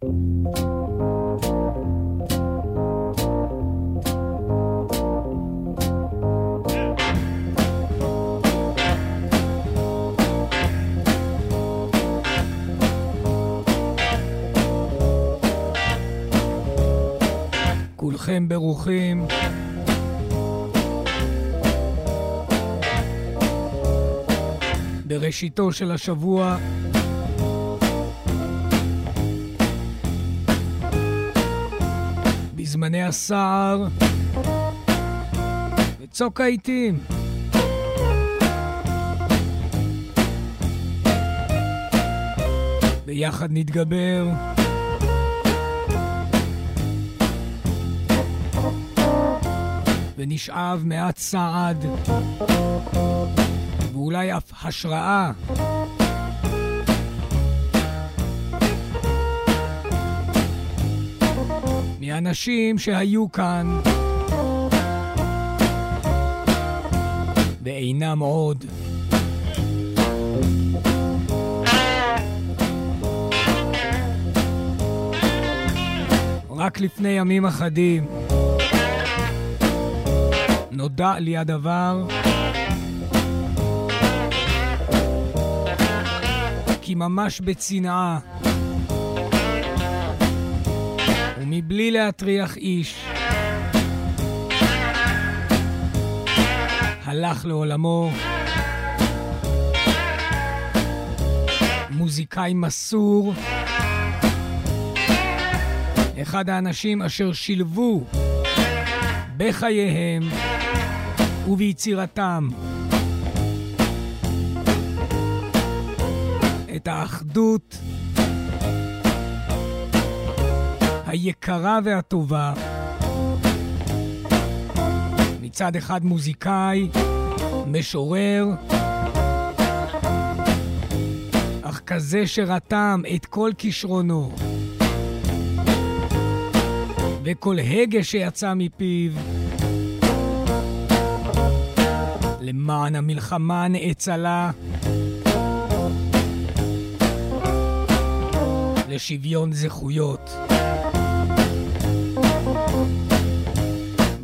כולכם ברוכים. בראשיתו של השבוע. בזמני הסער וצוק העיתים. ביחד נתגבר. ונשאב מעט סעד, ואולי אף השראה. מאנשים שהיו כאן ואינם עוד. רק לפני ימים אחדים נודע לי הדבר כי ממש בצנעה ומבלי להטריח איש. הלך לעולמו. מוזיקאי מסור, אחד האנשים אשר שילבו בחייהם וביצירתם. את האחדות היקרה והטובה. מצד אחד מוזיקאי, משורר, אך כזה שרתם את כל כישרונו וכל הגה שיצא מפיו למען המלחמה נאצלה לשוויון זכויות.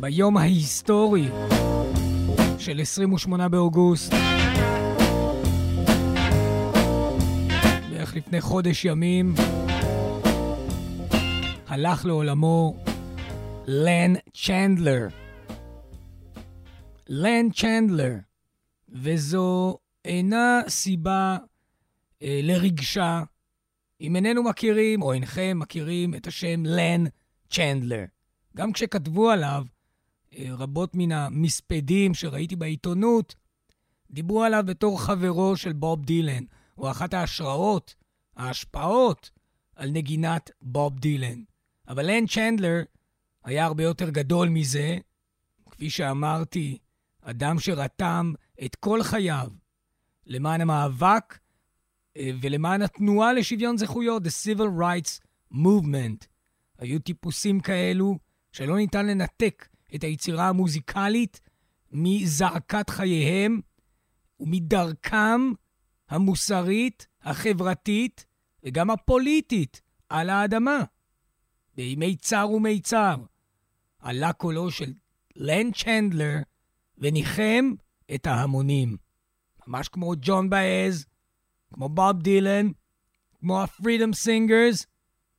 ביום ההיסטורי של 28 באוגוסט, בערך לפני חודש ימים, הלך לעולמו לן צ'נדלר. לן צ'נדלר, וזו אינה סיבה אה, לרגשה אם איננו מכירים, או אינכם מכירים את השם לן צ'נדלר. גם כשכתבו עליו, רבות מן המספדים שראיתי בעיתונות, דיברו עליו בתור חברו של בוב דילן, או אחת ההשראות, ההשפעות על נגינת בוב דילן. אבל לן צ'נדלר היה הרבה יותר גדול מזה. כפי שאמרתי, אדם שרתם את כל חייו למען המאבק אה, ולמען התנועה לשוויון זכויות, The Civil Rights Movement. היו טיפוסים כאלו שלא ניתן לנתק את היצירה המוזיקלית מזעקת חייהם ומדרכם המוסרית, החברתית וגם הפוליטית על האדמה. בימי צר ומיצר עלה קולו של לן צ'נדלר וניחם את ההמונים. ממש כמו ג'ון באז, כמו בוב דילן, כמו הפרידום סינגרס,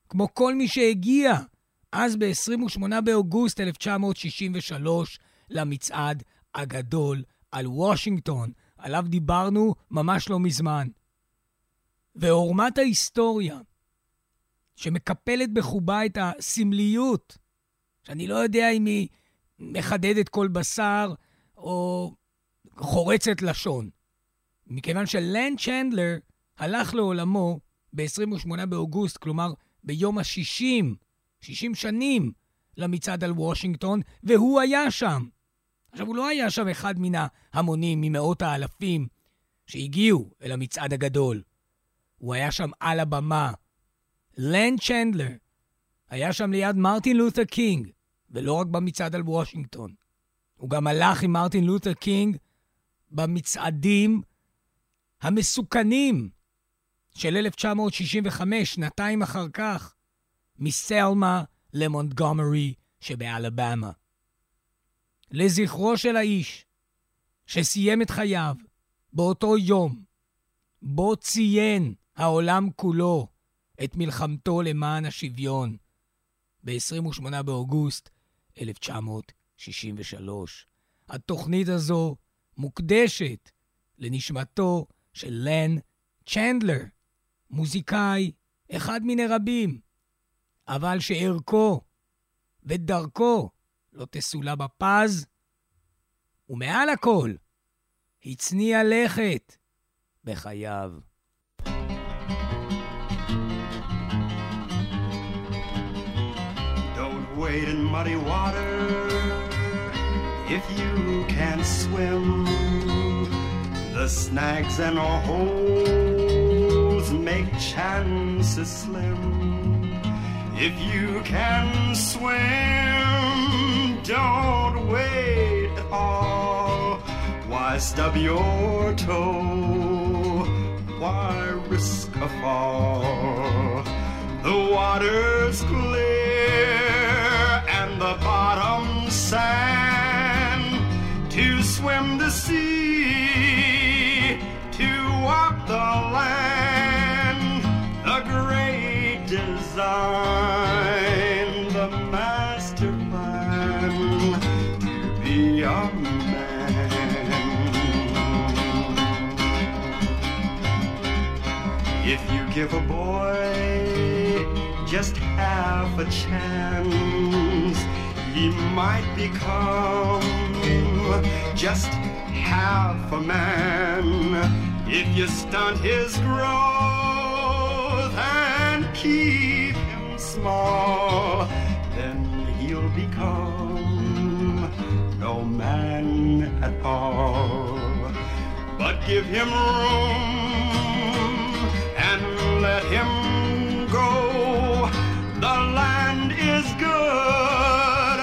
כמו כל מי שהגיע אז ב-28 באוגוסט 1963 למצעד הגדול על וושינגטון, עליו דיברנו ממש לא מזמן. ועורמת ההיסטוריה, שמקפלת בחובה את הסמליות, שאני לא יודע אם היא מחדדת כל בשר או חורצת לשון. מכיוון שלן צ'נדלר הלך לעולמו ב-28 באוגוסט, כלומר ביום ה-60, 60 שנים למצעד על וושינגטון, והוא היה שם. עכשיו, הוא לא היה שם אחד מן ההמונים, ממאות האלפים שהגיעו אל המצעד הגדול. הוא היה שם על הבמה. לן צ'נדלר היה שם ליד מרטין לותר קינג, ולא רק במצעד על וושינגטון. הוא גם הלך עם מרטין לותר קינג במצעדים המסוכנים של 1965, שנתיים אחר כך, מסלמה למונטגומרי שבאלבמה. לזכרו של האיש שסיים את חייו באותו יום בו ציין העולם כולו את מלחמתו למען השוויון ב-28 באוגוסט 1963. התוכנית הזו מוקדשת לנשמתו של לן צ'נדלר, מוזיקאי, אחד מיני רבים, אבל שערכו ודרכו לא תסולא בפז, ומעל הכל, הצניע לכת בחייו. Don't wade in muddy water if you can't swim. The snags and holes make chances slim. If you can swim, don't wait at all. Why stub your toe? Why risk a fall? The water's clear and the bottom sand. To swim the sea, design, the master plan to be a man. If you give a boy just half a chance, he might become just half a man. If you stunt his growth and keep small, then he'll become no man at all. But give him room and let him go. The land is good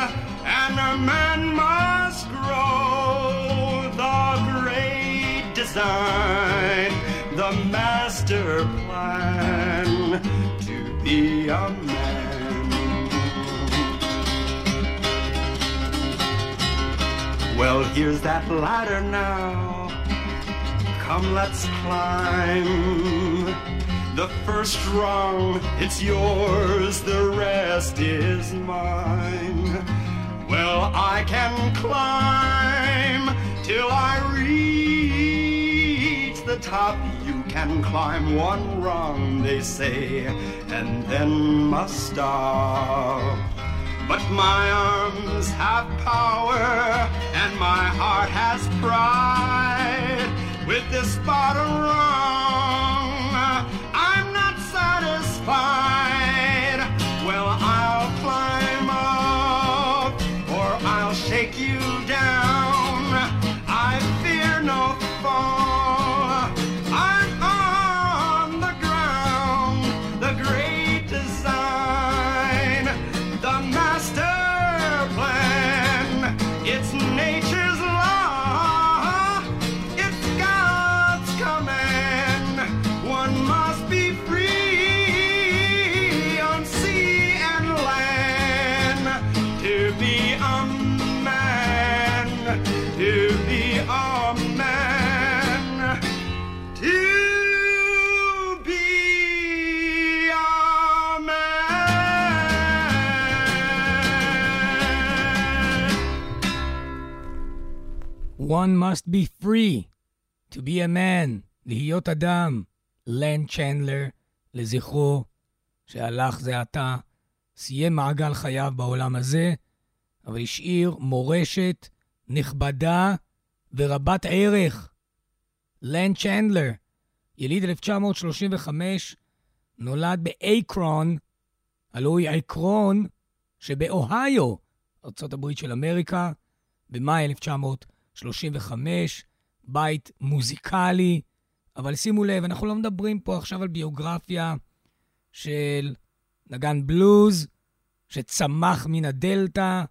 and a man must grow. The great design, the master plan be a man. Well, here's that ladder now. Come, let's climb. The first rung, it's yours, the rest is mine. Well, I can climb till I reach the top. You can climb one rung, they say, and then must stop. But my arms have power and my heart has pride. With this bottom rung, I'm not satisfied. One must be free to be a man, להיות אדם. לן צ'נדלר, לזכרו, שהלך זה עתה, סיים מעגל חייו בעולם הזה, אבל השאיר מורשת נכבדה ורבת ערך. לן צ'נדלר, יליד 1935, נולד באייקרון, הלוא הוא עקרון שבאוהיו, ארה"ב של אמריקה, במאי 1935, בית מוזיקלי, אבל שימו לב, אנחנו לא מדברים פה עכשיו על ביוגרפיה של נגן בלוז שצמח מן הדלתא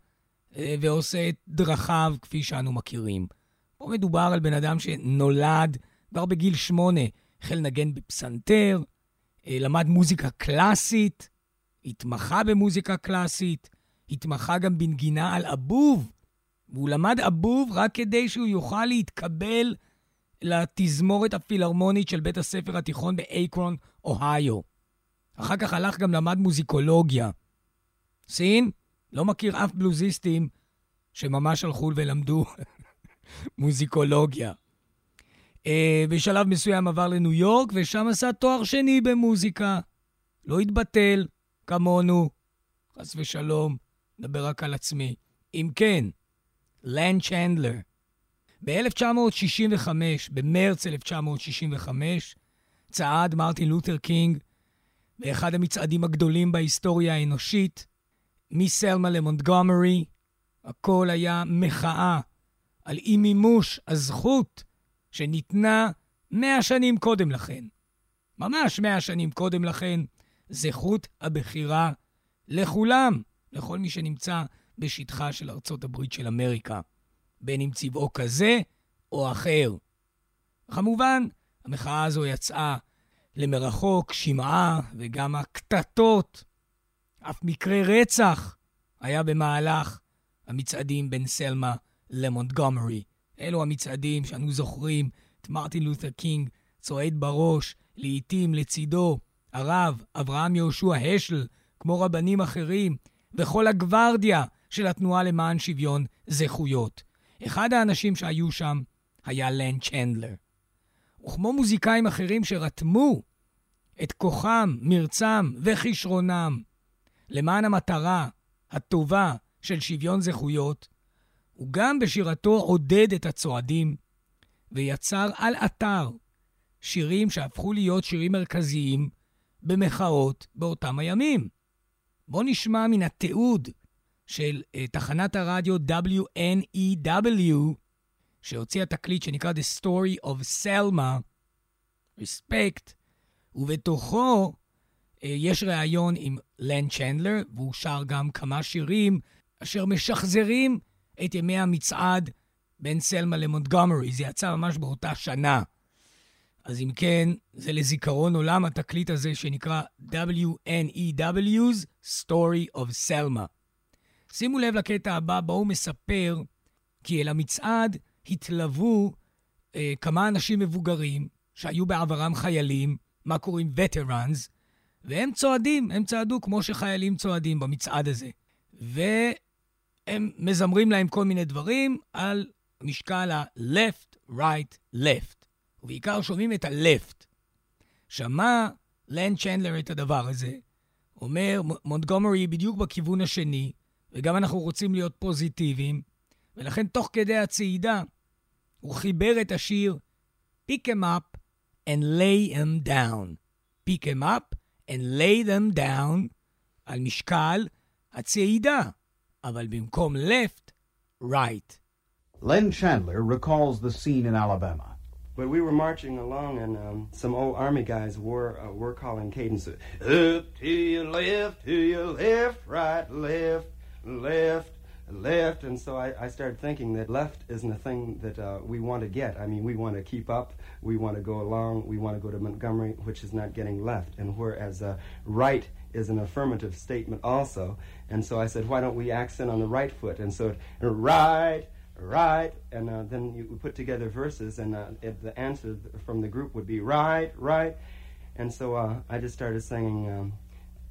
אה, ועושה את דרכיו כפי שאנו מכירים. פה מדובר על בן אדם שנולד כבר בגיל שמונה, החל לנגן בפסנתר, אה, למד מוזיקה קלאסית, התמחה במוזיקה קלאסית, התמחה גם בנגינה על אבוב, והוא למד אבוב רק כדי שהוא יוכל להתקבל לתזמורת הפילהרמונית של בית הספר התיכון באייקרון, אוהיו. אחר כך הלך גם למד מוזיקולוגיה. סין? לא מכיר אף בלוזיסטים שממש הלכו ולמדו מוזיקולוגיה. Uh, בשלב מסוים עבר לניו יורק, ושם עשה תואר שני במוזיקה. לא התבטל, כמונו. חס ושלום, נדבר רק על עצמי. אם כן, לן צ'נדלר. ב-1965, במרץ 1965, צעד מרטין לותר קינג באחד המצעדים הגדולים בהיסטוריה האנושית, מסלמה למונטגומרי. הכל היה מחאה על אי מימוש הזכות שניתנה מאה שנים קודם לכן. ממש מאה שנים קודם לכן, זכות הבחירה לכולם, לכל מי שנמצא בשטחה של ארצות הברית של אמריקה, בין אם צבעו כזה או אחר. כמובן, המחאה הזו יצאה למרחוק, שמעה וגם הקטטות, אף מקרה רצח היה במהלך המצעדים בין סלמה למונטגומרי. אלו המצעדים שאנו זוכרים את מרטין לותר קינג צועד בראש, לעתים לצידו הרב אברהם יהושע השל, כמו רבנים אחרים, וכל הגוורדיה של התנועה למען שוויון זכויות. אחד האנשים שהיו שם היה לן צ'נדלר. וכמו מוזיקאים אחרים שרתמו את כוחם, מרצם וכישרונם למען המטרה הטובה של שוויון זכויות, הוא גם בשירתו עודד את הצועדים ויצר על אתר שירים שהפכו להיות שירים מרכזיים במחאות באותם הימים. בואו נשמע מן התיעוד של uh, תחנת הרדיו WNEW, שהוציאה תקליט שנקרא The Story of Selma, Respect, ובתוכו uh, יש ראיון עם לן צ'נדלר, והוא שר גם כמה שירים אשר משחזרים את ימי המצעד בין סלמה למונטגומרי. זה יצא ממש באותה שנה. אז אם כן, זה לזיכרון עולם התקליט הזה שנקרא WNEW's Story of Selma. שימו לב לקטע הבא, בו הוא מספר כי אל המצעד התלוו אה, כמה אנשים מבוגרים שהיו בעברם חיילים, מה קוראים וטרנס, והם צועדים, הם צעדו כמו שחיילים צועדים במצעד הזה. והם מזמרים להם כל מיני דברים על משקל ה-left, right, left. ובעיקר שומעים את ה-left. שמע לן צ'נדלר את הדבר הזה, אומר, מונטגומרי בדיוק בכיוון השני, וגם אנחנו רוצים להיות פוזיטיביים, ולכן תוך כדי הצעידה הוא חיבר את השיר Pick em up and lay em down. Pick em up and lay them down על משקל הצעידה, אבל במקום left, right. Len Chandler recalls the scene in Alabama. But we were marching along, and um, some old army guys were uh, were calling cadence. Up to your left, to your left, right, left, left, left. And so I, I started thinking that left isn't a thing that uh, we want to get. I mean, we want to keep up, we want to go along, we want to go to Montgomery, which is not getting left. And whereas uh, right is an affirmative statement also. And so I said, why don't we accent on the right foot? And so, right, right, and uh, then you put together verses, and uh, the answer from the group would be right, right. And so uh, I just started singing, um,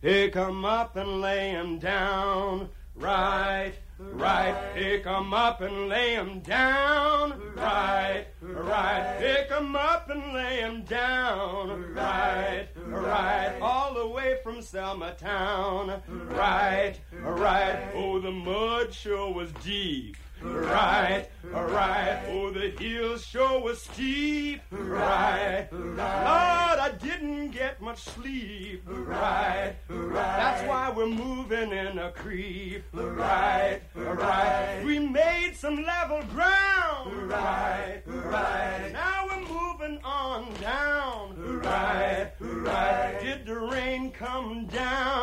Pick 'em up and lay 'em down. Right, right, pick 'em up and lay 'em down. Right, right, pick 'em up and lay 'em down. Right, right, all the way from Selma town. Right, right, oh, the mud sure was deep. Right, right. Oh, the hills sure was steep. Right, Lord, I didn't get much sleep. Right, right. That's why we're moving in a creep. Right, right. We made some level ground. Right, right. Now we're moving on down. Right, right. Did the rain come down?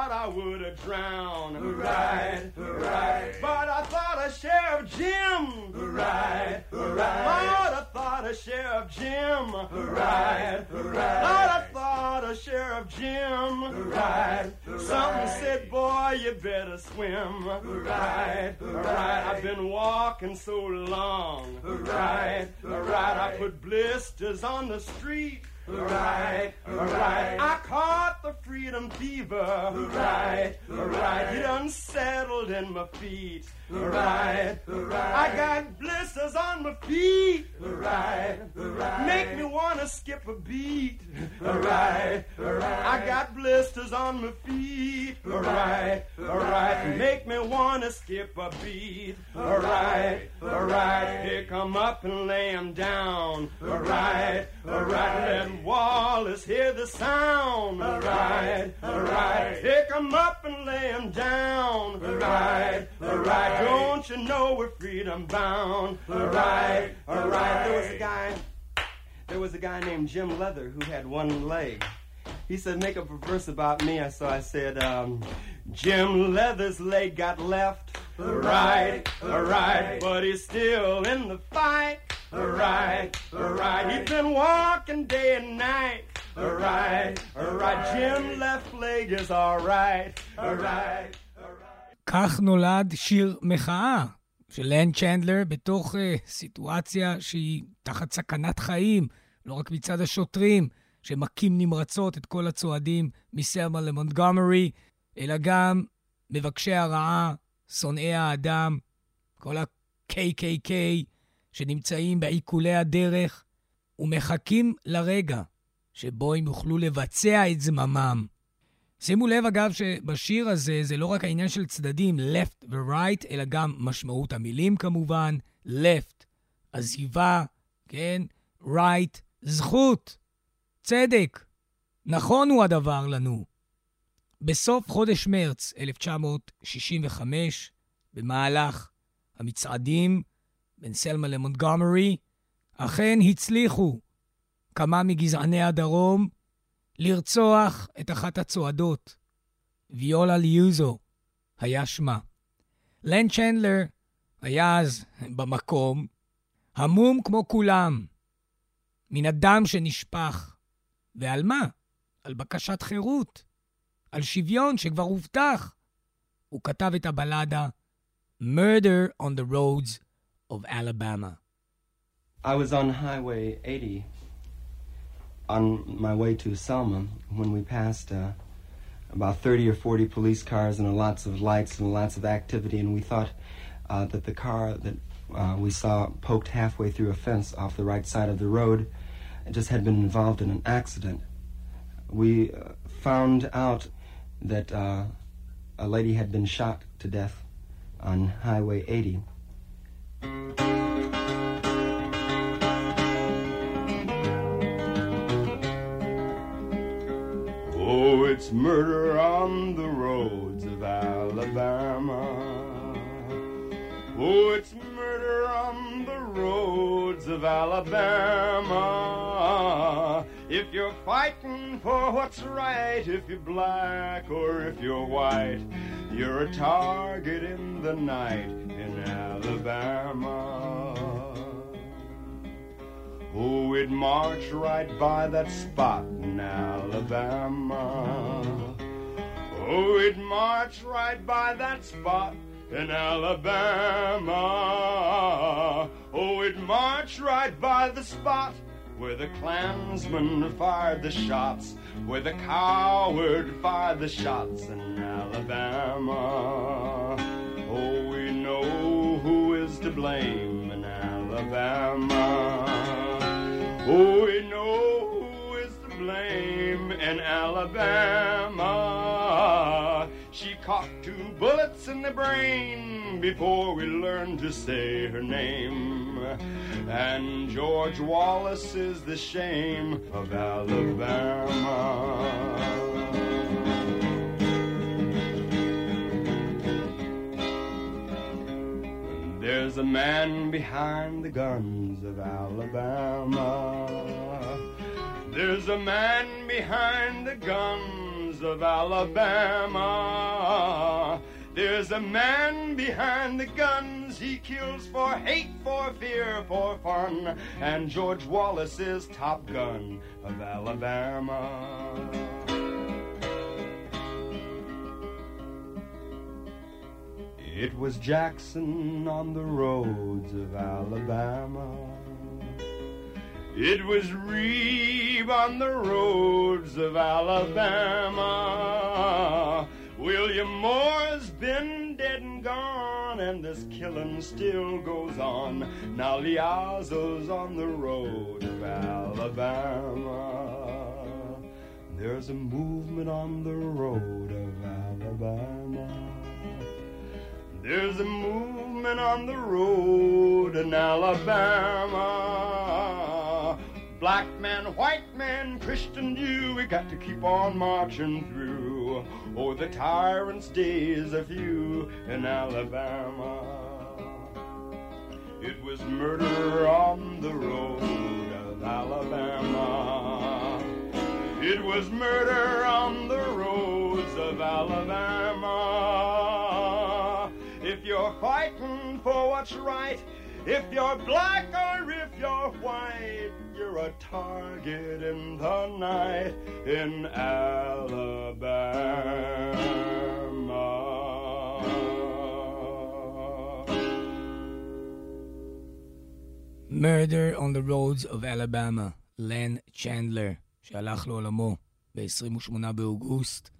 Thought I would have drowned. Right, right. But I thought of Sheriff Jim, right. Lord, I thought of Sheriff Jim, right. Lord, I thought uh, Sheriff Jim. Right. Something said, boy, you better swim. Right. Right. I've been walking so long. Right. Right. I put blisters on the street. Right, right. I caught the freedom fever. Right, right. It unsettled in my feet. Right, right. I got blisters on my feet. Right, right. Make me wanna skip a beat. Right, right. I got blisters on my feet. Right, right. Make me wanna skip a beat. Right, right. Pick 'em up and lay 'em down. Right, right. Wallace hear the sound. Right, right. Pick 'em up and lay 'em down. Right, right. Don't you know we're freedom bound? All right, all right. There was a guy, there was a guy named Jim Letherer who had one leg. He said, make up a verse about me. So I said, um, Jim Letherer's leg got left, a right, right, but he's still in the fight, right, right. He's been walking day and night, right, right. Jim left leg is all right, right. כך נולד שיר מחאה של לן צ'נדלר בתוך uh, סיטואציה שהיא תחת סכנת חיים, לא רק מצד השוטרים, שמכים נמרצות את כל הצועדים מסלמה למונטגומרי, אלא גם מבקשי הרעה, שונאי האדם, כל ה-KKK שנמצאים בעיקולי הדרך ומחכים לרגע שבו הם יוכלו לבצע את זממם. שימו לב, אגב, שבשיר הזה זה לא רק העניין של צדדים, left ו-right, אלא גם משמעות המילים כמובן, left, עזיבה, כן? right, זכות, צדק. נכון הוא הדבר לנו. בסוף חודש מרץ 1965, במהלך המצעדים בין סלמה למונטגומרי, אכן הצליחו כמה מגזעני הדרום לרצוח את אחת הצועדות. ויולה ליוזו היה שמה. לן צ'נדלר היה אז במקום, המום כמו כולם, מן הדם שנשפך. ועל מה? על בקשת חירות, על שוויון שכבר הובטח. הוא כתב את הבלדה Murder on the Roads of Alabama. I was on Highway 80 on my way to Selma when we passed uh, about 30 or 40 police cars and lots of lights and lots of activity, and we thought uh, that the car that uh, we saw poked halfway through a fence off the right side of the road just had been involved in an accident. We uh, found out that uh, a lady had been shot to death on Highway 80. Oh, it's murder on the roads of Alabama. Oh, it's murder on the roads of Alabama. If you're fighting for what's right, if you're black or if you're white, you're a target in the night Alabama. Oh, we'd march right by that spot in Alabama. Oh, we'd march right by that spot in Alabama. Oh, we'd march right by the spot where the Klansman fired the shots, where the coward fired the shots in Alabama. Is to blame in Alabama. Oh, we know who is to blame in Alabama. She caught two bullets in the brain before we learned to say her name. And George Wallace is the shame of Alabama. There's a man behind the guns of Alabama. There's a man behind the guns of Alabama. There's a man behind the guns, he kills for hate, for fear, for fun, and George Wallace is Top Gun of Alabama. It was Jackson on the roads of Alabama. It was Reeb on the roads of Alabama. William Moore's been dead and gone, and this killing still goes on. Now Liuzzo's on the road of Alabama. There's a movement on the road of Alabama. There's a movement on the road in Alabama. Black man, white man, Christian Jew, we got to keep on marching through. Oh, the tyrant's days are few in Alabama. It was murder on the road of Alabama. It was murder on the roads of Alabama. For what's right, if you're black or if you're white, you're a target in the night in Alabama. Murder on the Roads of Alabama, לן צ'נדלר, שהלך לעולמו ב-28 באוגוסט,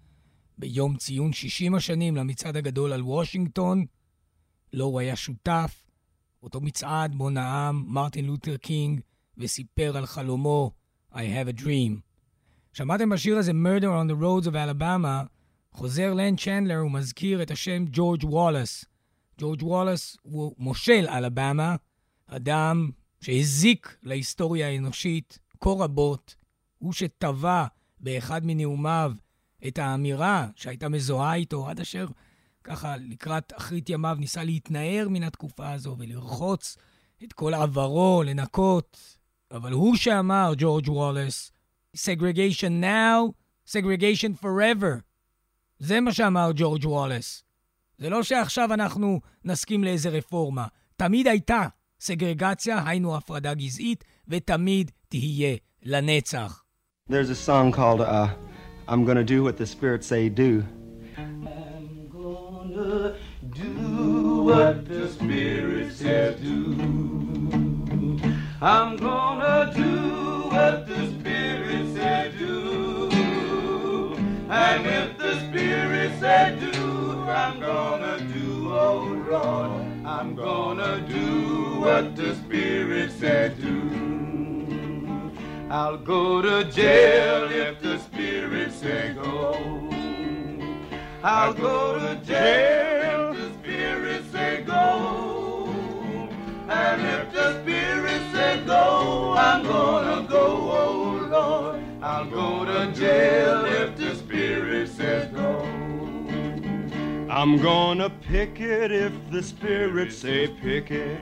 ביום ציון 60 השנים למצעד הגדול על וושינגטון. לו הוא היה שותף, אותו מצעד בו נאם מרטין לותר קינג וסיפר על חלומו I have a dream. שמעתם בשיר הזה Murder on the Roads of Alabama, חוזר לן צ'נדלר ומזכיר את השם ג'ורג' וואלאס. ג'ורג' וואלאס הוא מושל אלבמה, אדם שהזיק להיסטוריה האנושית כה רבות, הוא שטבע באחד מנאומיו את האמירה שהייתה מזוהה איתו עד אשר ככה לקראת אחרית ימיו ניסה להתנער מן התקופה הזו ולרחוץ את כל עברו, לנקות. אבל הוא שאמר, ג'ורג' וואלאס, segregation now, segregation forever. זה מה שאמר ג'ורג' וואלאס. זה לא שעכשיו אנחנו נסכים לאיזה רפורמה. תמיד הייתה סגרגציה, היינו הפרדה גזעית, ותמיד תהיה לנצח. There's a song called uh, I'm Gonna Do What the Spirit Say Do. Do what the Spirit says do. I'm gonna do what the Spirit says do. And if the Spirit said do, I'm gonna do, oh Lord. I'm gonna do what the Spirit said do. I'll go to jail if the Spirit say go. I'll go to jail if the Spirit say go. And if the Spirit say go, I'm gonna go, oh Lord. I'll go to jail if the Spirit says go. I'm gonna pick it if the Spirit say pick it.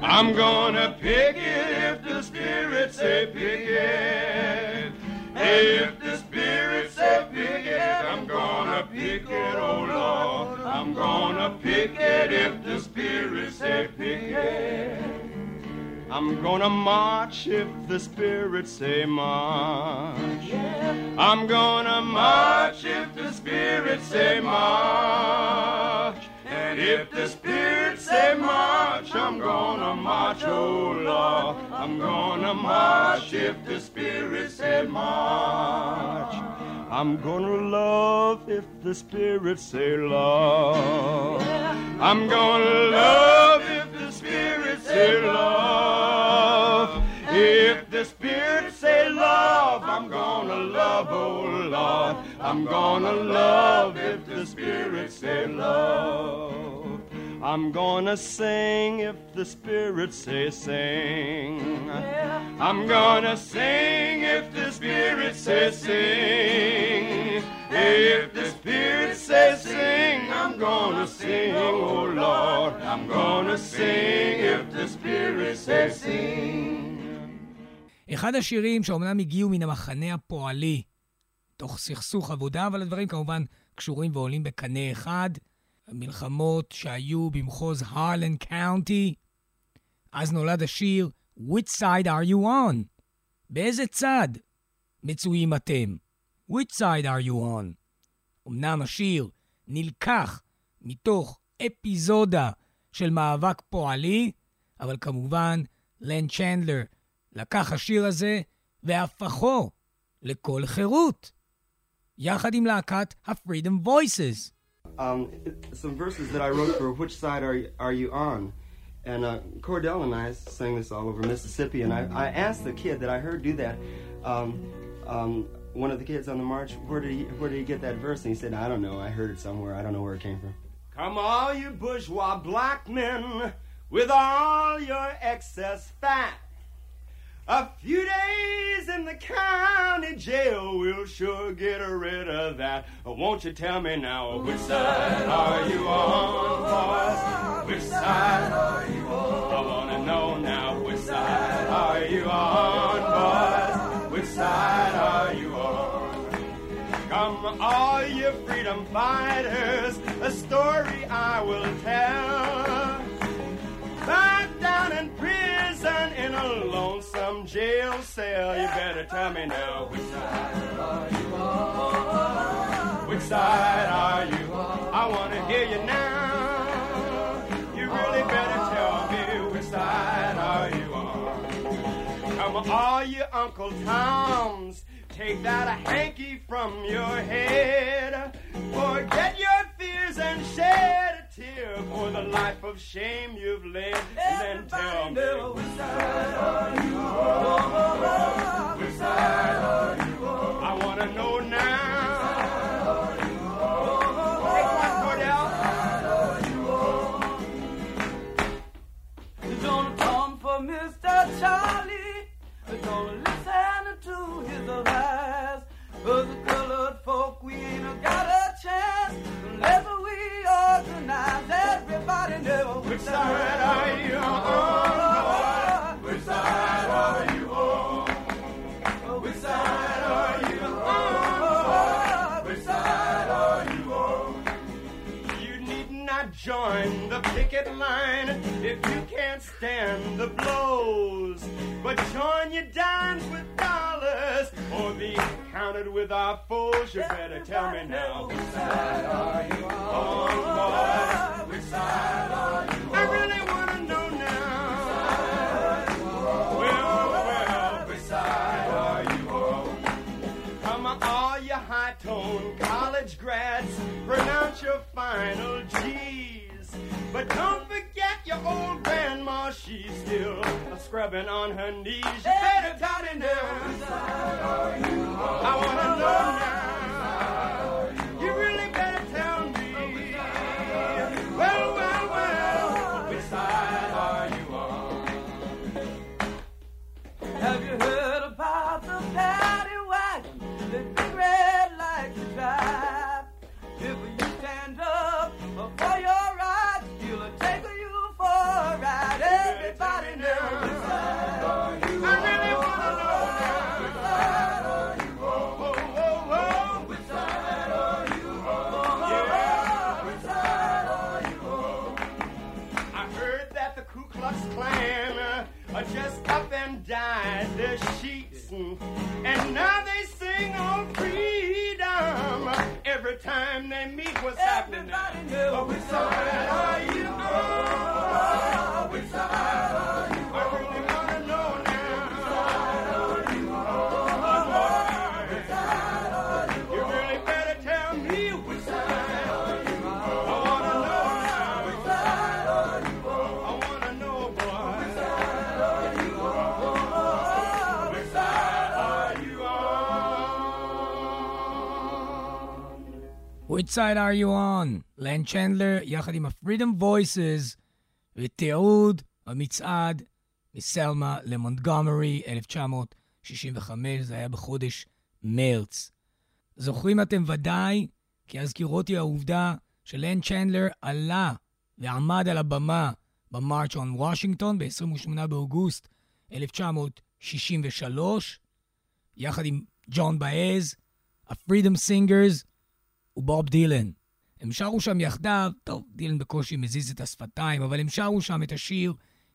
I'm gonna pick it if the Spirit say pick it. If the Spirit say pick it, I'm gonna pick it, oh Lord. I'm gonna pick it if the Spirit say pick it. I'm gonna march if the Spirit say march. I'm gonna march if the Spirit say march. And if the Spirit say march, I'm gonna march, oh Lord. I'm gonna march if the Spirit say march. I'm gonna love if the Spirit say love. I'm gonna love if the Spirit say love. If the Spirit say love, I'm gonna love, oh Lord. I'm gonna love if the Spirit say love. I'm gonna sing if the Spirit say sing. I'm gonna sing if the Spirit say sing. If the Spirit say sing, I'm gonna sing, oh Lord. I'm gonna sing if the Spirit say sing. אחד השירים שאומנם הגיעו מן המחנה הפועלי, תוך סכסוך עבודה, אבל הדברים כמובן קשורים ועולים בקנה אחד. המלחמות שהיו במחוז הרלן קאונטי. אז נולד השיר Which side are you on? באיזה צד מצויים אתם? Which side are you on? אמנם השיר נלקח מתוך אפיזודה של מאבק פועלי, אבל כמובן, לן צ'נדלר לקח השיר הזה והפכו לקול חירות, יחד עם להקת ה-Freedom Voices. Um, some verses that I wrote for Which Side Are You, are you On? And uh, Cordell and I sang this all over Mississippi, and I, I asked the kid that I heard do that, um, um, one of the kids on the march, where did, he, where did he get that verse? And he said, I don't know, I heard it somewhere, I don't know where it came from. Come all you bourgeois black men with all your excess fat. A few days in the jail will sure get rid of that. Won't you tell me now, which side are you on, boys? Which side are you on? I wanna know now, which side are you on, boys? Which side are you on? Come, all you freedom fighters, a story I will tell. Back down in prison in a lonesome jail cell. You better tell me now, which side are you on? Which side are you on? I want to hear you now. You really better tell me which side are you on? Come, all you Uncle Toms. Take that hanky from your head. Forget your fears and shed tear for the life of shame you've led. And then tell me which side are you on? Which side are you on? I wanna know now. Take one, Cordell. Don't come for Mr. Charlie. Don't listen to his advice. Cause the colored folk, we ain't got a chance unless we organize. Everybody know Which side are you on? Which side are you on? Which side are you on? Which side are you on? You need not join the picket line if you can't stand the blows. But join your dines with dollars or be counted with our foes. You better tell me now. Which side are you side are you on? לן צ'נדלר יחד עם ה-Freedom Voices ותיעוד המצעד מסלמה למונטגומרי 1965, זה היה בחודש מרץ. זוכרים אתם ודאי כי אזכירות היא העובדה שלן צ'נדלר עלה ועמד על הבמה במארץ' און וושינגטון ב-28 באוגוסט 1963, יחד עם ג'ון באז, ה-Freedom Singers, ובוב דילן. הם שרו שם יחדיו, טוב, דילן בקושי מזיז את השפתיים, אבל הם שרו שם את השיר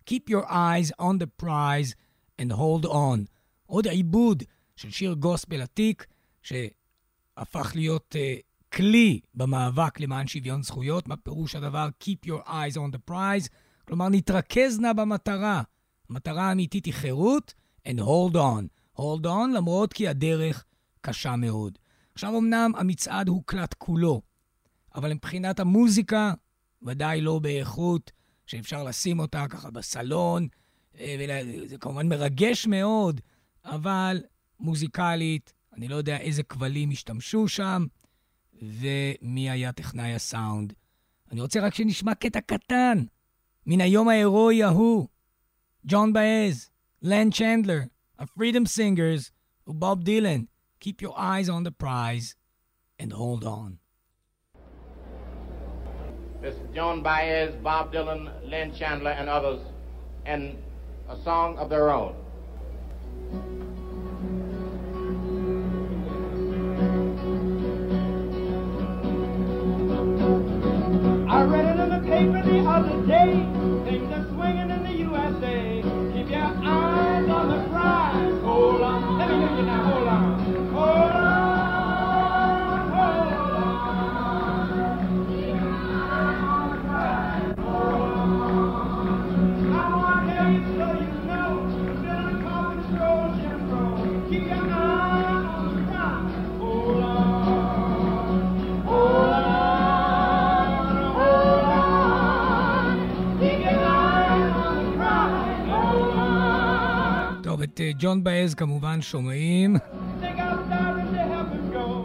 Keep your eyes on the prize and hold on. עוד עיבוד של שיר גוספל עתיק, שהפך להיות uh, כלי במאבק למען שוויון זכויות. מה פירוש הדבר Keep your eyes on the prize? כלומר, נתרכז נא במטרה. המטרה האמיתית היא חירות, and hold on. hold on, למרות כי הדרך קשה מאוד. עכשיו, אמנם המצעד הוקלט כולו, אבל מבחינת המוזיקה, ודאי לא באיכות שאפשר לשים אותה ככה בסלון, אה, וזה כמובן מרגש מאוד, אבל מוזיקלית, אני לא יודע איזה כבלים השתמשו שם, ומי היה טכנאי הסאונד. אני רוצה רק שנשמע קטע קטן מן היום ההירואי ההוא. ג'ון באז, לן צ'נדלר, ה-Freedom Singers ובוב דילן. Keep your eyes on the prize and hold on. This is Joan Baez, Bob Dylan, Len Chandler, and others, and a song of their own. I read it in the paper the other day. ג'ון באז כמובן שומעים.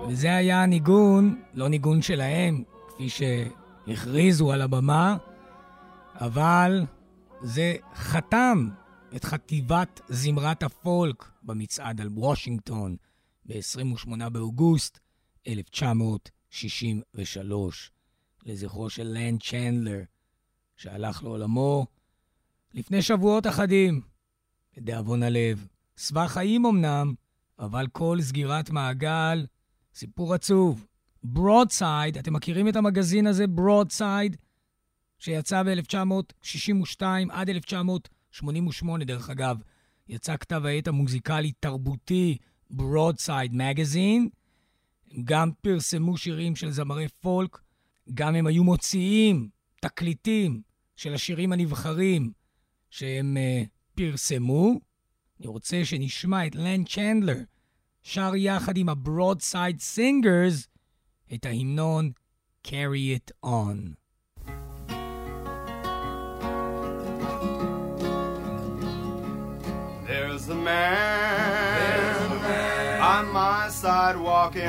וזה היה הניגון, לא ניגון שלהם, כפי שהכריזו על הבמה, אבל זה חתם את חטיבת זמרת הפולק במצעד על וושינגטון ב-28 באוגוסט 1963, לזכרו של לן צ'נדלר, שהלך לעולמו לפני שבועות אחדים, לדאבון הלב. שבע חיים אמנם, אבל כל סגירת מעגל, סיפור עצוב. ברודסייד, אתם מכירים את המגזין הזה, ברודסייד, שיצא ב-1962 עד 1988, דרך אגב. יצא כתב העת המוזיקלי-תרבותי ברודסייד מגזין. הם גם פרסמו שירים של זמרי פולק, גם הם היו מוציאים תקליטים של השירים הנבחרים שהם uh, פרסמו. אני רוצה שנשמע את לן צ'נדלר שר יחד עם הברודסייד סינגרס את ההמנון Carry It On. There's a man, on my side walking.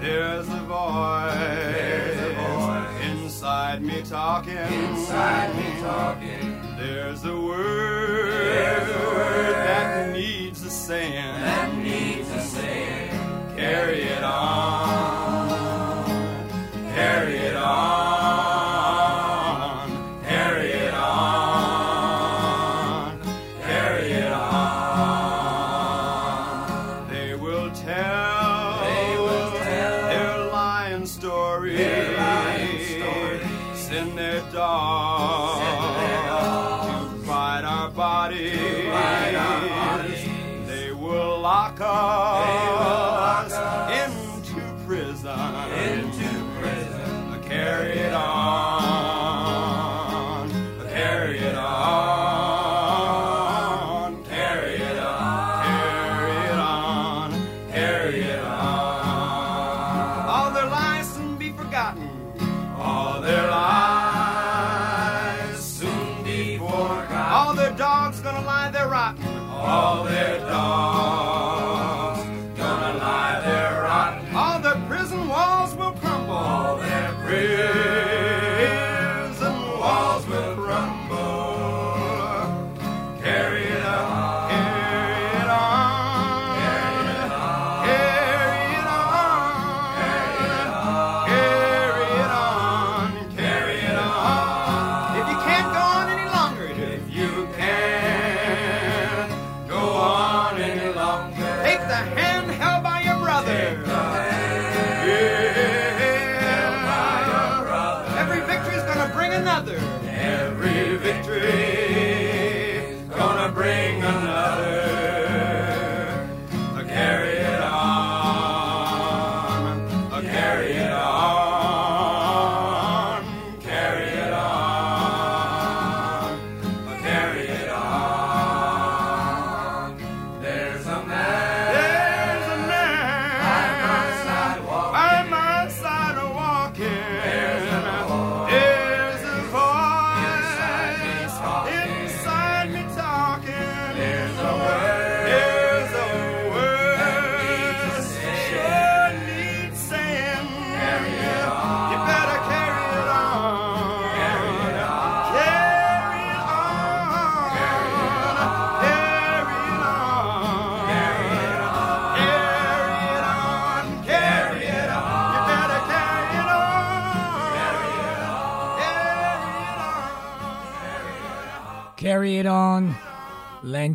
There's a voice, inside me talking. There's a word, that needs a saying.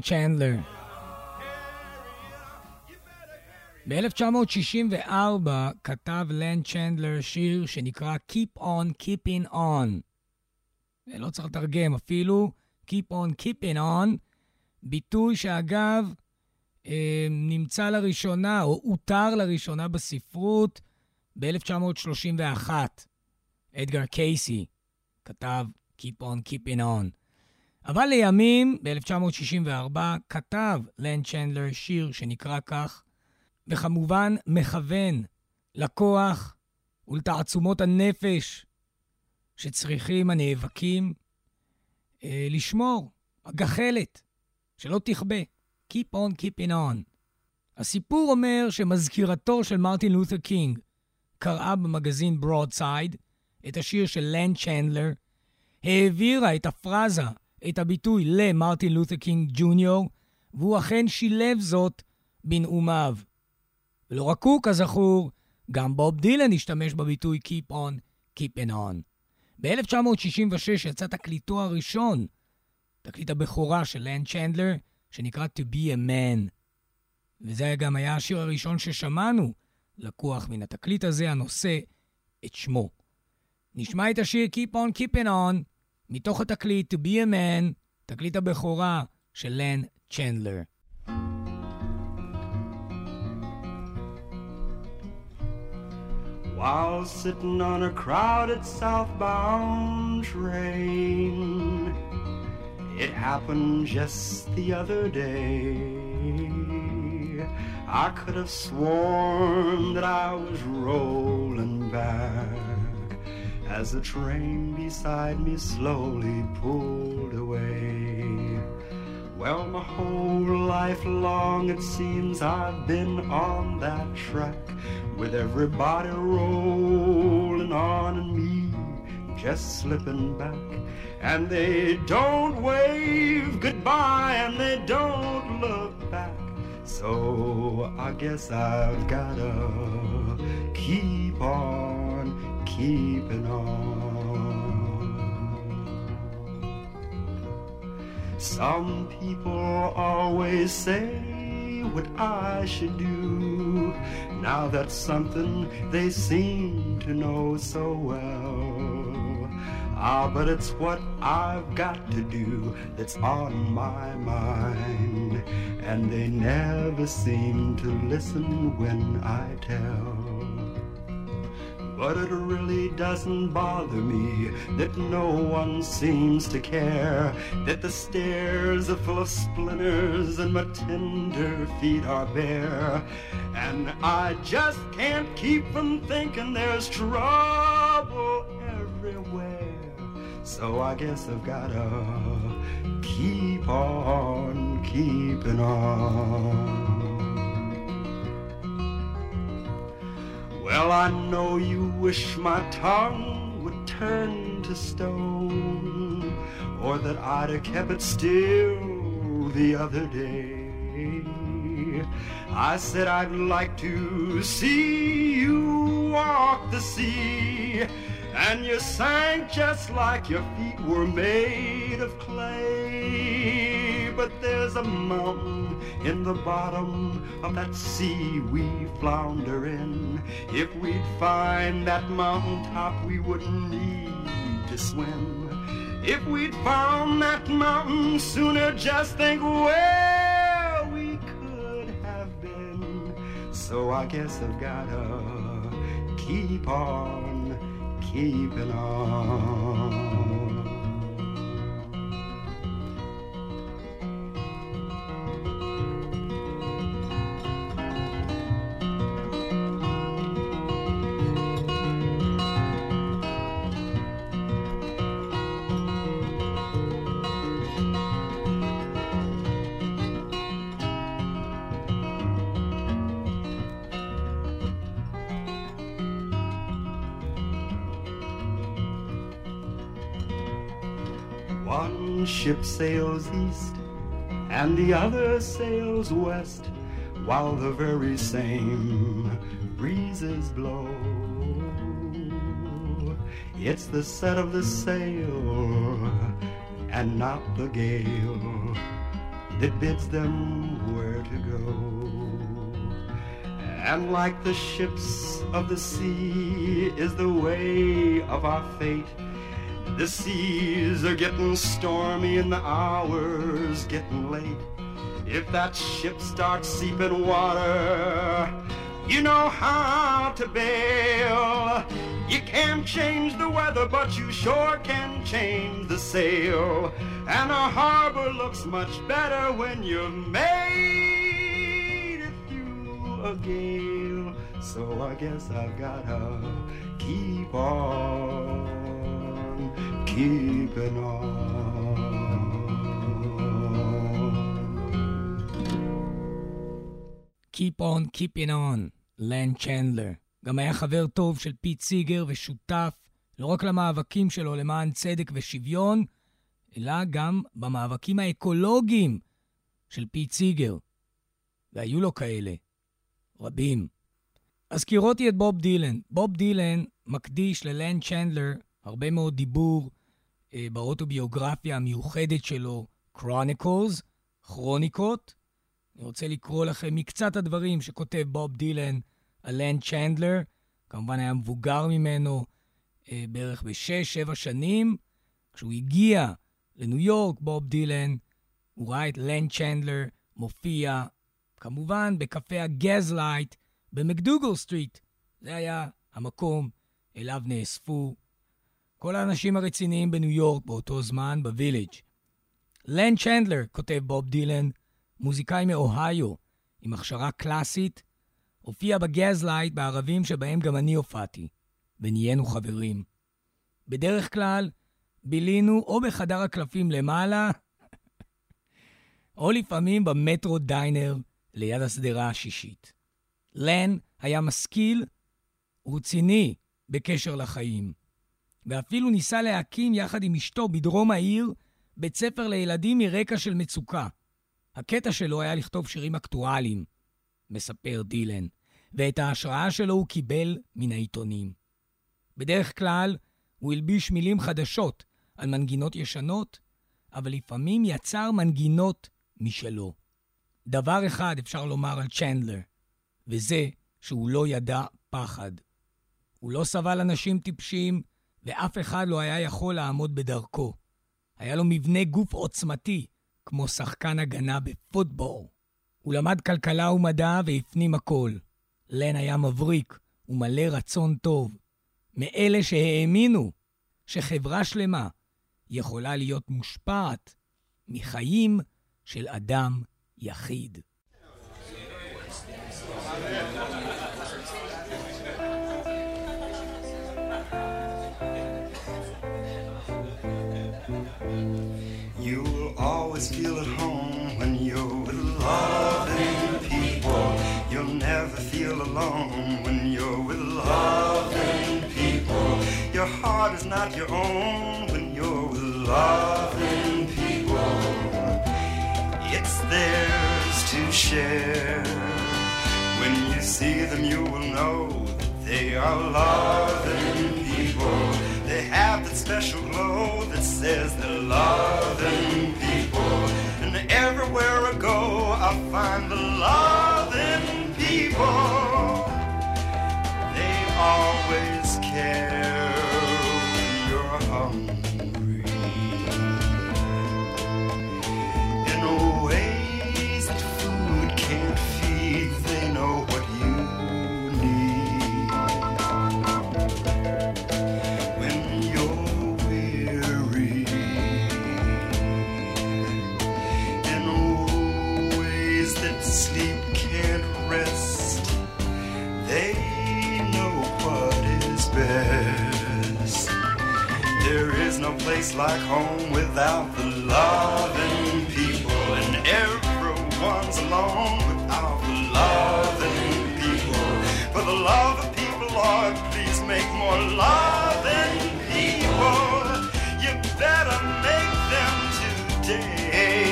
צ'נדלר. ב-1964 כתב לן צ'נדלר שיר שנקרא Keep on Keeping on. לא צריך לתרגם אפילו, Keep on Keeping on, ביטוי שאגב אה, נמצא לראשונה, או אותר לראשונה בספרות ב-1931. אדגר קייסי כתב Keep on Keeping on. אבל לימים, ב-1964, כתב לן צ'נדלר שיר שנקרא כך, וכמובן מכוון לכוח ולתעצומות הנפש שצריכים הנאבקים אה, לשמור, הגחלת, שלא תכבה. Keep on keeping on. הסיפור אומר שמזכירתו של מרטין לותר קינג קראה במגזין ברודסייד את השיר של לן צ'נדלר, העבירה את הפרזה, את הביטוי למרטין לותר קינג ג'וניור, והוא אכן שילב זאת בנאומיו. ולא רק הוא, כזכור, גם בוב דילן השתמש בביטוי Keep on, Keeping on. ב-1966 יצא תקליטו הראשון, תקליט הבכורה של לן צ'נדלר, שנקרא To be a Man. וזה גם היה השיר הראשון ששמענו, לקוח מן התקליט הזה הנושא את שמו. נשמע את השיר Keep on Keeping on, מתוך התקליט To be a Man, תקליט הבכורה של לן צ'נדלר. While sitting on a crowded southbound train, it happened just the other day. I could have sworn that I was rolling back as the train beside me slowly pulled away. Well, my whole life long it seems I've been on that track with everybody rolling on and me just slipping back. And they don't wave goodbye and they don't look back. So I guess I've gotta keep on keeping on. Some people always say what I should do. Now that's something they seem to know so well. Ah, but it's what I've got to do that's on my mind. And they never seem to listen when I tell. But it really doesn't bother me that no one seems to care. That the stairs are full of splinters and my tender feet are bare. And I just can't keep from thinking there's trouble everywhere. So I guess I've gotta keep on keeping on. Well, I know you wish my tongue would turn to stone, or that I'd have kept it still the other day. I said I'd like to see you walk the sea, and you sank just like your feet were made of clay. But there's a mountain in the bottom of that sea we flounder in. If we'd find that mountain top, we wouldn't need to swim. If we'd found that mountain sooner, just think where we could have been. So I guess I've gotta keep on keeping on. One ship sails east and the other sails west, while the very same breezes blow. It's the set of the sail and not the gale that bids them where to go. And like the ships of the sea is the way of our fate. The seas are getting stormy and the hours getting late. If that ship starts seeping water, you know how to bail. You can't change the weather, but you sure can change the sail. And a harbor looks much better when you've made it through a gale. So I guess I've gotta keep on keeping on. Keep on keeping on, לן צ'נדלר. גם היה חבר טוב של פיט סיגר ושותף לא רק למאבקים שלו למען צדק ושוויון, אלא גם במאבקים האקולוגיים של פיט סיגר. והיו לו כאלה, רבים. אז קירותי את בוב דילן. בוב דילן מקדיש ללן צ'נדלר הרבה מאוד דיבור אה, באוטוביוגרפיה המיוחדת שלו, Chronicles, כרוניקות. אני רוצה לקרוא לכם מקצת הדברים שכותב בוב דילן על לן צ'נדלר. כמובן היה מבוגר ממנו אה, בערך בשש-שבע שנים. כשהוא הגיע לניו יורק, בוב דילן, הוא ראה את לן צ'נדלר מופיע, כמובן, בקפה הגזלייט במקדוגל סטריט. זה היה המקום אליו נאספו כל האנשים הרציניים בניו יורק באותו זמן בוויליג'. לן צ'נדלר, כותב בוב דילן, מוזיקאי מאוהיו, עם הכשרה קלאסית, הופיע בגזלייט בערבים שבהם גם אני הופעתי, ונהיינו חברים. בדרך כלל, בילינו או בחדר הקלפים למעלה, או לפעמים במטרו דיינר ליד השדרה השישית. לן היה משכיל ורציני בקשר לחיים. ואפילו ניסה להקים יחד עם אשתו בדרום העיר בית ספר לילדים מרקע של מצוקה. הקטע שלו היה לכתוב שירים אקטואליים, מספר דילן, ואת ההשראה שלו הוא קיבל מן העיתונים. בדרך כלל הוא הלביש מילים חדשות על מנגינות ישנות, אבל לפעמים יצר מנגינות משלו. דבר אחד אפשר לומר על צ'נדלר, וזה שהוא לא ידע פחד. הוא לא סבל אנשים טיפשים ואף אחד לא היה יכול לעמוד בדרכו. היה לו מבנה גוף עוצמתי, כמו שחקן הגנה בפוטבול. הוא למד כלכלה ומדע והפנים הכל. לן היה מבריק ומלא רצון טוב. מאלה שהאמינו שחברה שלמה יכולה להיות מושפעת מחיים של אדם יחיד. Always feel at home when you're with loving people. You'll never feel alone when you're with loving people. Your heart is not your own when you're with loving people. It's theirs to share. When you see them, you will know that they are loving people. They have that special glow that says they're loving everywhere I go, I find the loving people. They always care like home without the loving people, and everyone's alone without the loving people. For the love of people, Lord, please make more loving people. You better make them today.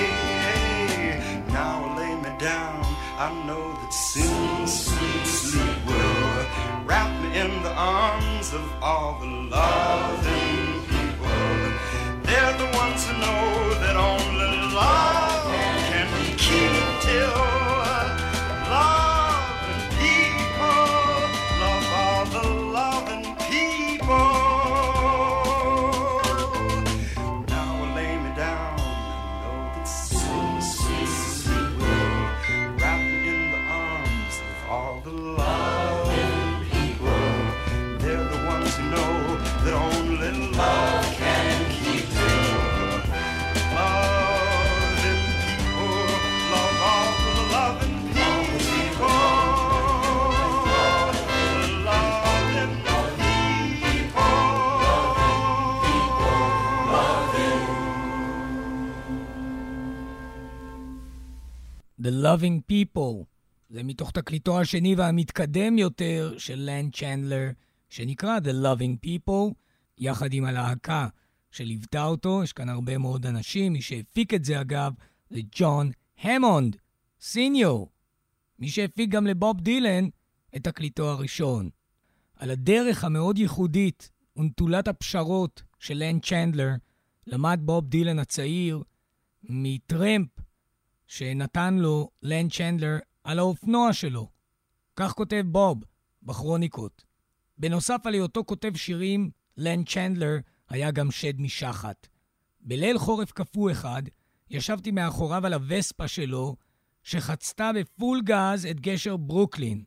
Now lay me down. I know that soon sweet sleep will wrap me in the arms of all the loving. Who know that only People. זה מתוך תקליטו השני והמתקדם יותר של לן צ'נדלר, שנקרא The Loving People, יחד עם הלהקה שליוותה אותו. יש כאן הרבה מאוד אנשים. מי שהפיק את זה, אגב, זה ג'ון המונד, סיניור. מי שהפיק גם לבוב דילן את תקליטו הראשון. על הדרך המאוד ייחודית ונטולת הפשרות של לן צ'נדלר, למד בוב דילן הצעיר מטרמפ שנתן לו לן צ'נדלר על האופנוע שלו. כך כותב בוב בכרוניקות. בנוסף על היותו כותב שירים, לן צ'נדלר היה גם שד משחת. בליל חורף קפוא אחד, ישבתי מאחוריו על הווספה שלו, שחצתה בפול גז את גשר ברוקלין,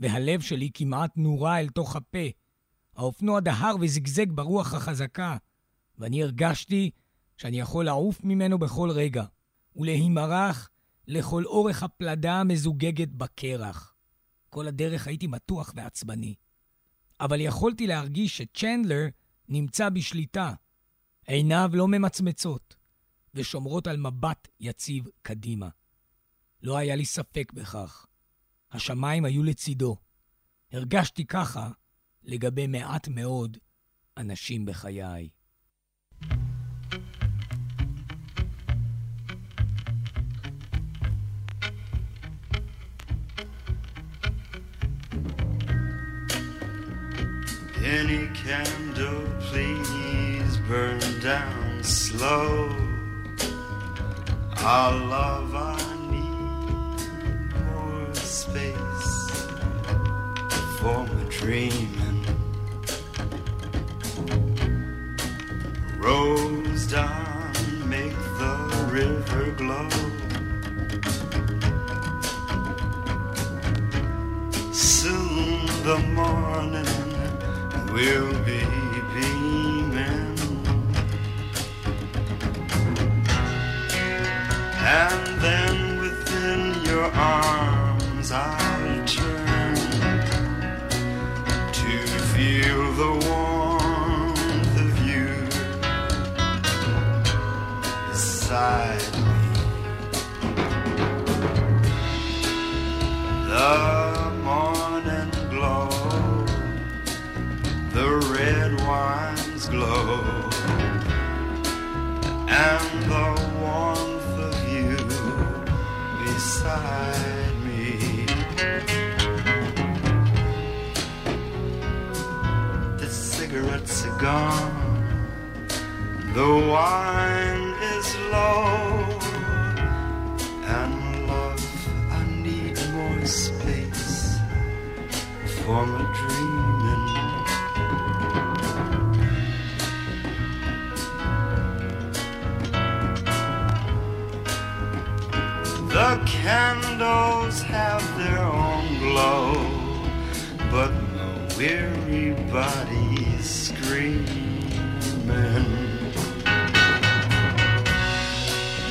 והלב שלי כמעט נורה אל תוך הפה. האופנוע דהר וזגזג ברוח החזקה, ואני הרגשתי שאני יכול לעוף ממנו בכל רגע, ולהימרח לכל אורך הפלדה המזוגגת בקרח. כל הדרך הייתי מתוח ועצבני. אבל יכולתי להרגיש שצ'נדלר נמצא בשליטה. עיניו לא ממצמצות, ושומרות על מבט יציב קדימה. לא היה לי ספק בכך. השמיים היו לצידו. הרגשתי ככה לגבי מעט מאוד אנשים בחיי. Any candle, please burn down slow. Our love, I need more space for my dreaming. Rose dawn, make the river glow. Soon the morning will be beaming, and then within your arms I'll turn to feel the warmth of you. Beside wine's glow and the warmth of you beside me. The cigarettes are gone, the wine is low, and love, I need more space for my dreaming. Candles have their own glow, but the weary body's screaming.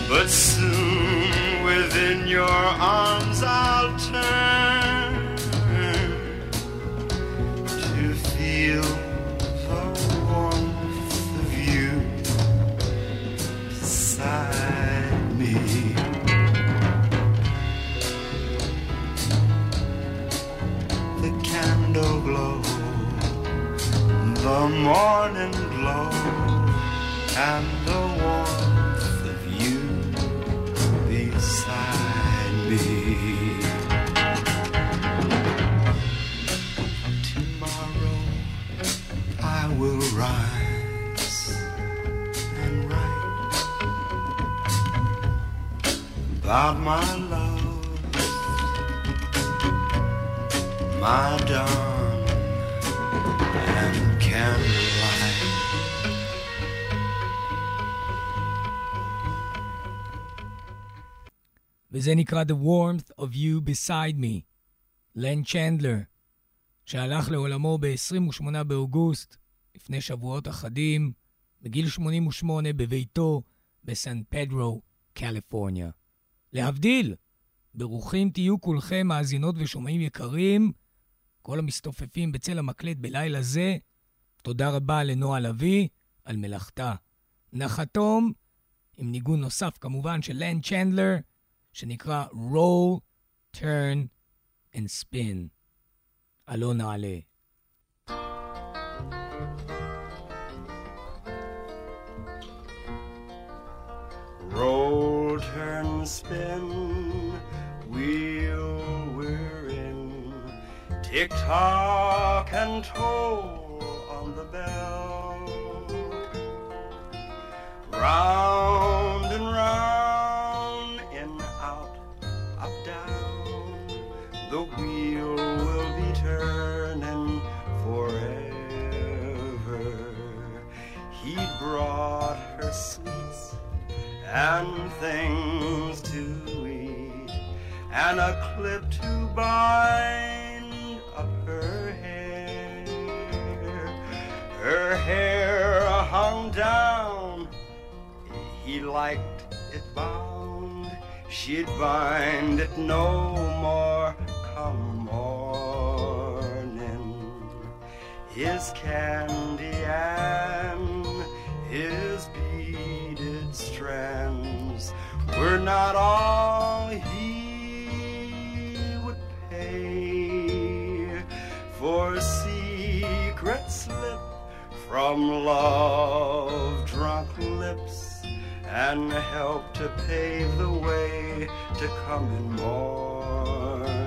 But soon within your arms I'll turn morning glow, and the warmth of you beside me. Tomorrow I will rise and write about my love, my dawn and. וזה נקרא The Warmth of You Beside Me, לן צ'נדלר, שהלך לעולמו ב-28 באוגוסט, לפני שבועות אחדים, בגיל 88 בביתו בסן פדרו, קליפורניה. להבדיל, ברוכים תהיו כולכם מאזינות ושומעים יקרים, כל המסתופפים בצל המקלט בלילה זה, תודה רבה לנועה לביא על מלאכתה. נחתום עם ניגון נוסף כמובן של לן צ'נדלר, שנקרא Roll, Turn and Spin. עלו נעלה. Roll, turn, spin, wheel we're in. Tick tock and toll Round and round, in, out, up, down. The wheel will be turning forever. He brought her sweets and things to eat, and a clip to bind Her hair hung down, he liked it bound. She'd bind it no more come morning. His candy and his beaded strands were not all from love drunk lips and help to pave the way to coming morning.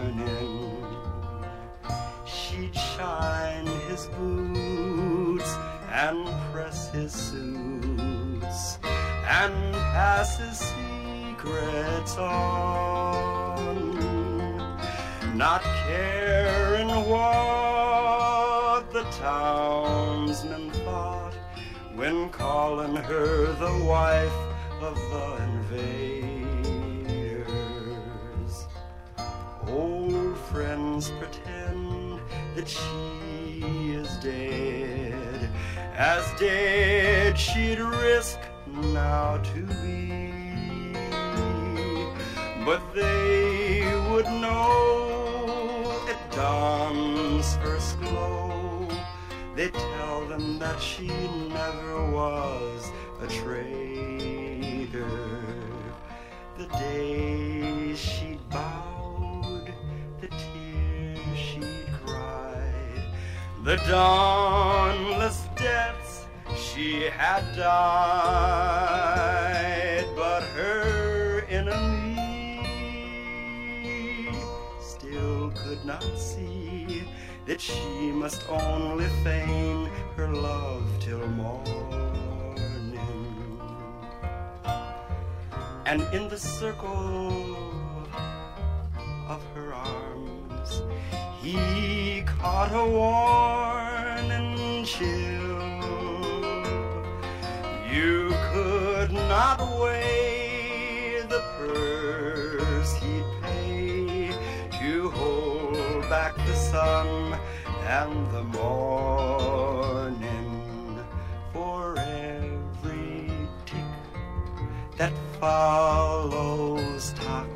She'd shine his boots and press his suits and pass his secrets on, not caring what the when calling her the wife of the invaders. Old friends pretend that she is dead, as dead she'd risk now to be. But they would know at dawn's them that she never was a traitor. The day she bowed, the tears she cried, the dawnless deaths she had died, but her enemy still could not see that she must only feign her love till morning. And in the circle of her arms, he caught a warning chill. You could not weigh the purse he'd pay to hold back the sun and the morning that follows talk.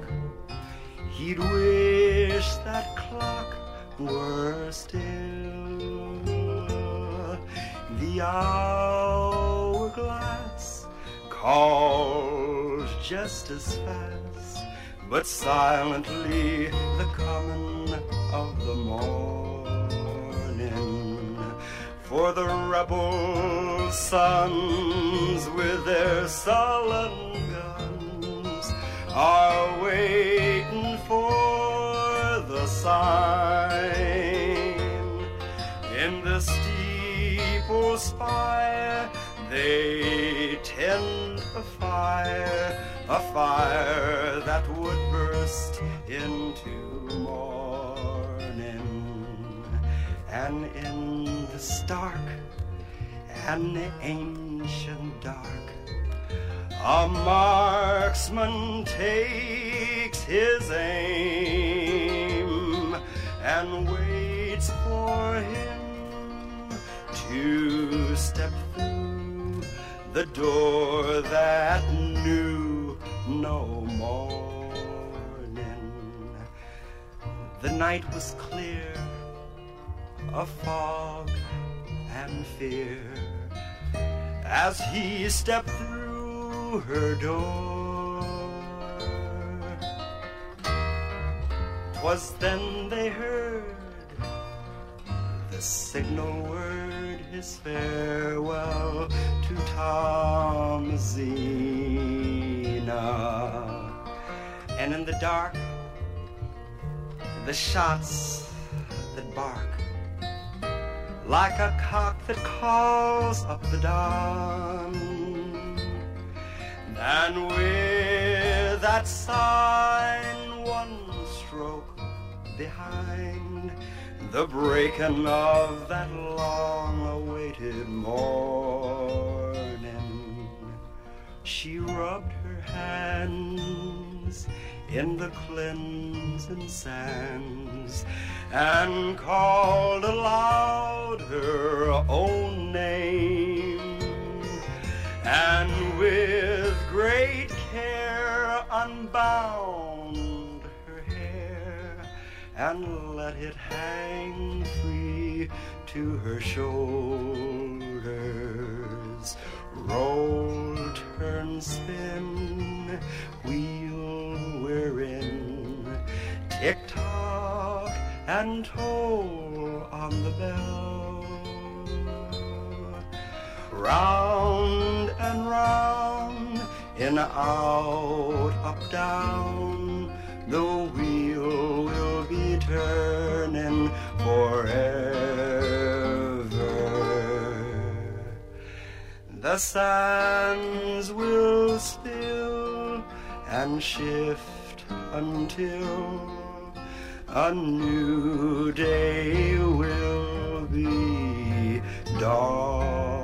He'd wish that clock were still. The hourglass calls just as fast, but silently the coming of the morning. For the rebel sons with their sullen guns are waiting for the sign in the steeple spire. They tend a fire, a fire that would burst into morning, and in the stark and the ancient dark. A marksman takes his aim and waits for him to step through the door that knew no morning. The night was clear, a fog and fear as he stepped through her door. Twas then they heard the signal word, his farewell to Thomasina. And in the dark, the shots that bark like a cock that calls up the dawn. And with that sign, one stroke behind the breaking of that long awaited morning, she rubbed her hands in the cleansing sands and called aloud her own name. And with great care unbound her hair and let it hang free to her shoulders roll turn spin tick tock and toll on the bell. Round and round in out up down the wheel will be turning forever. The sands will spill and shift until a new day will be dawn.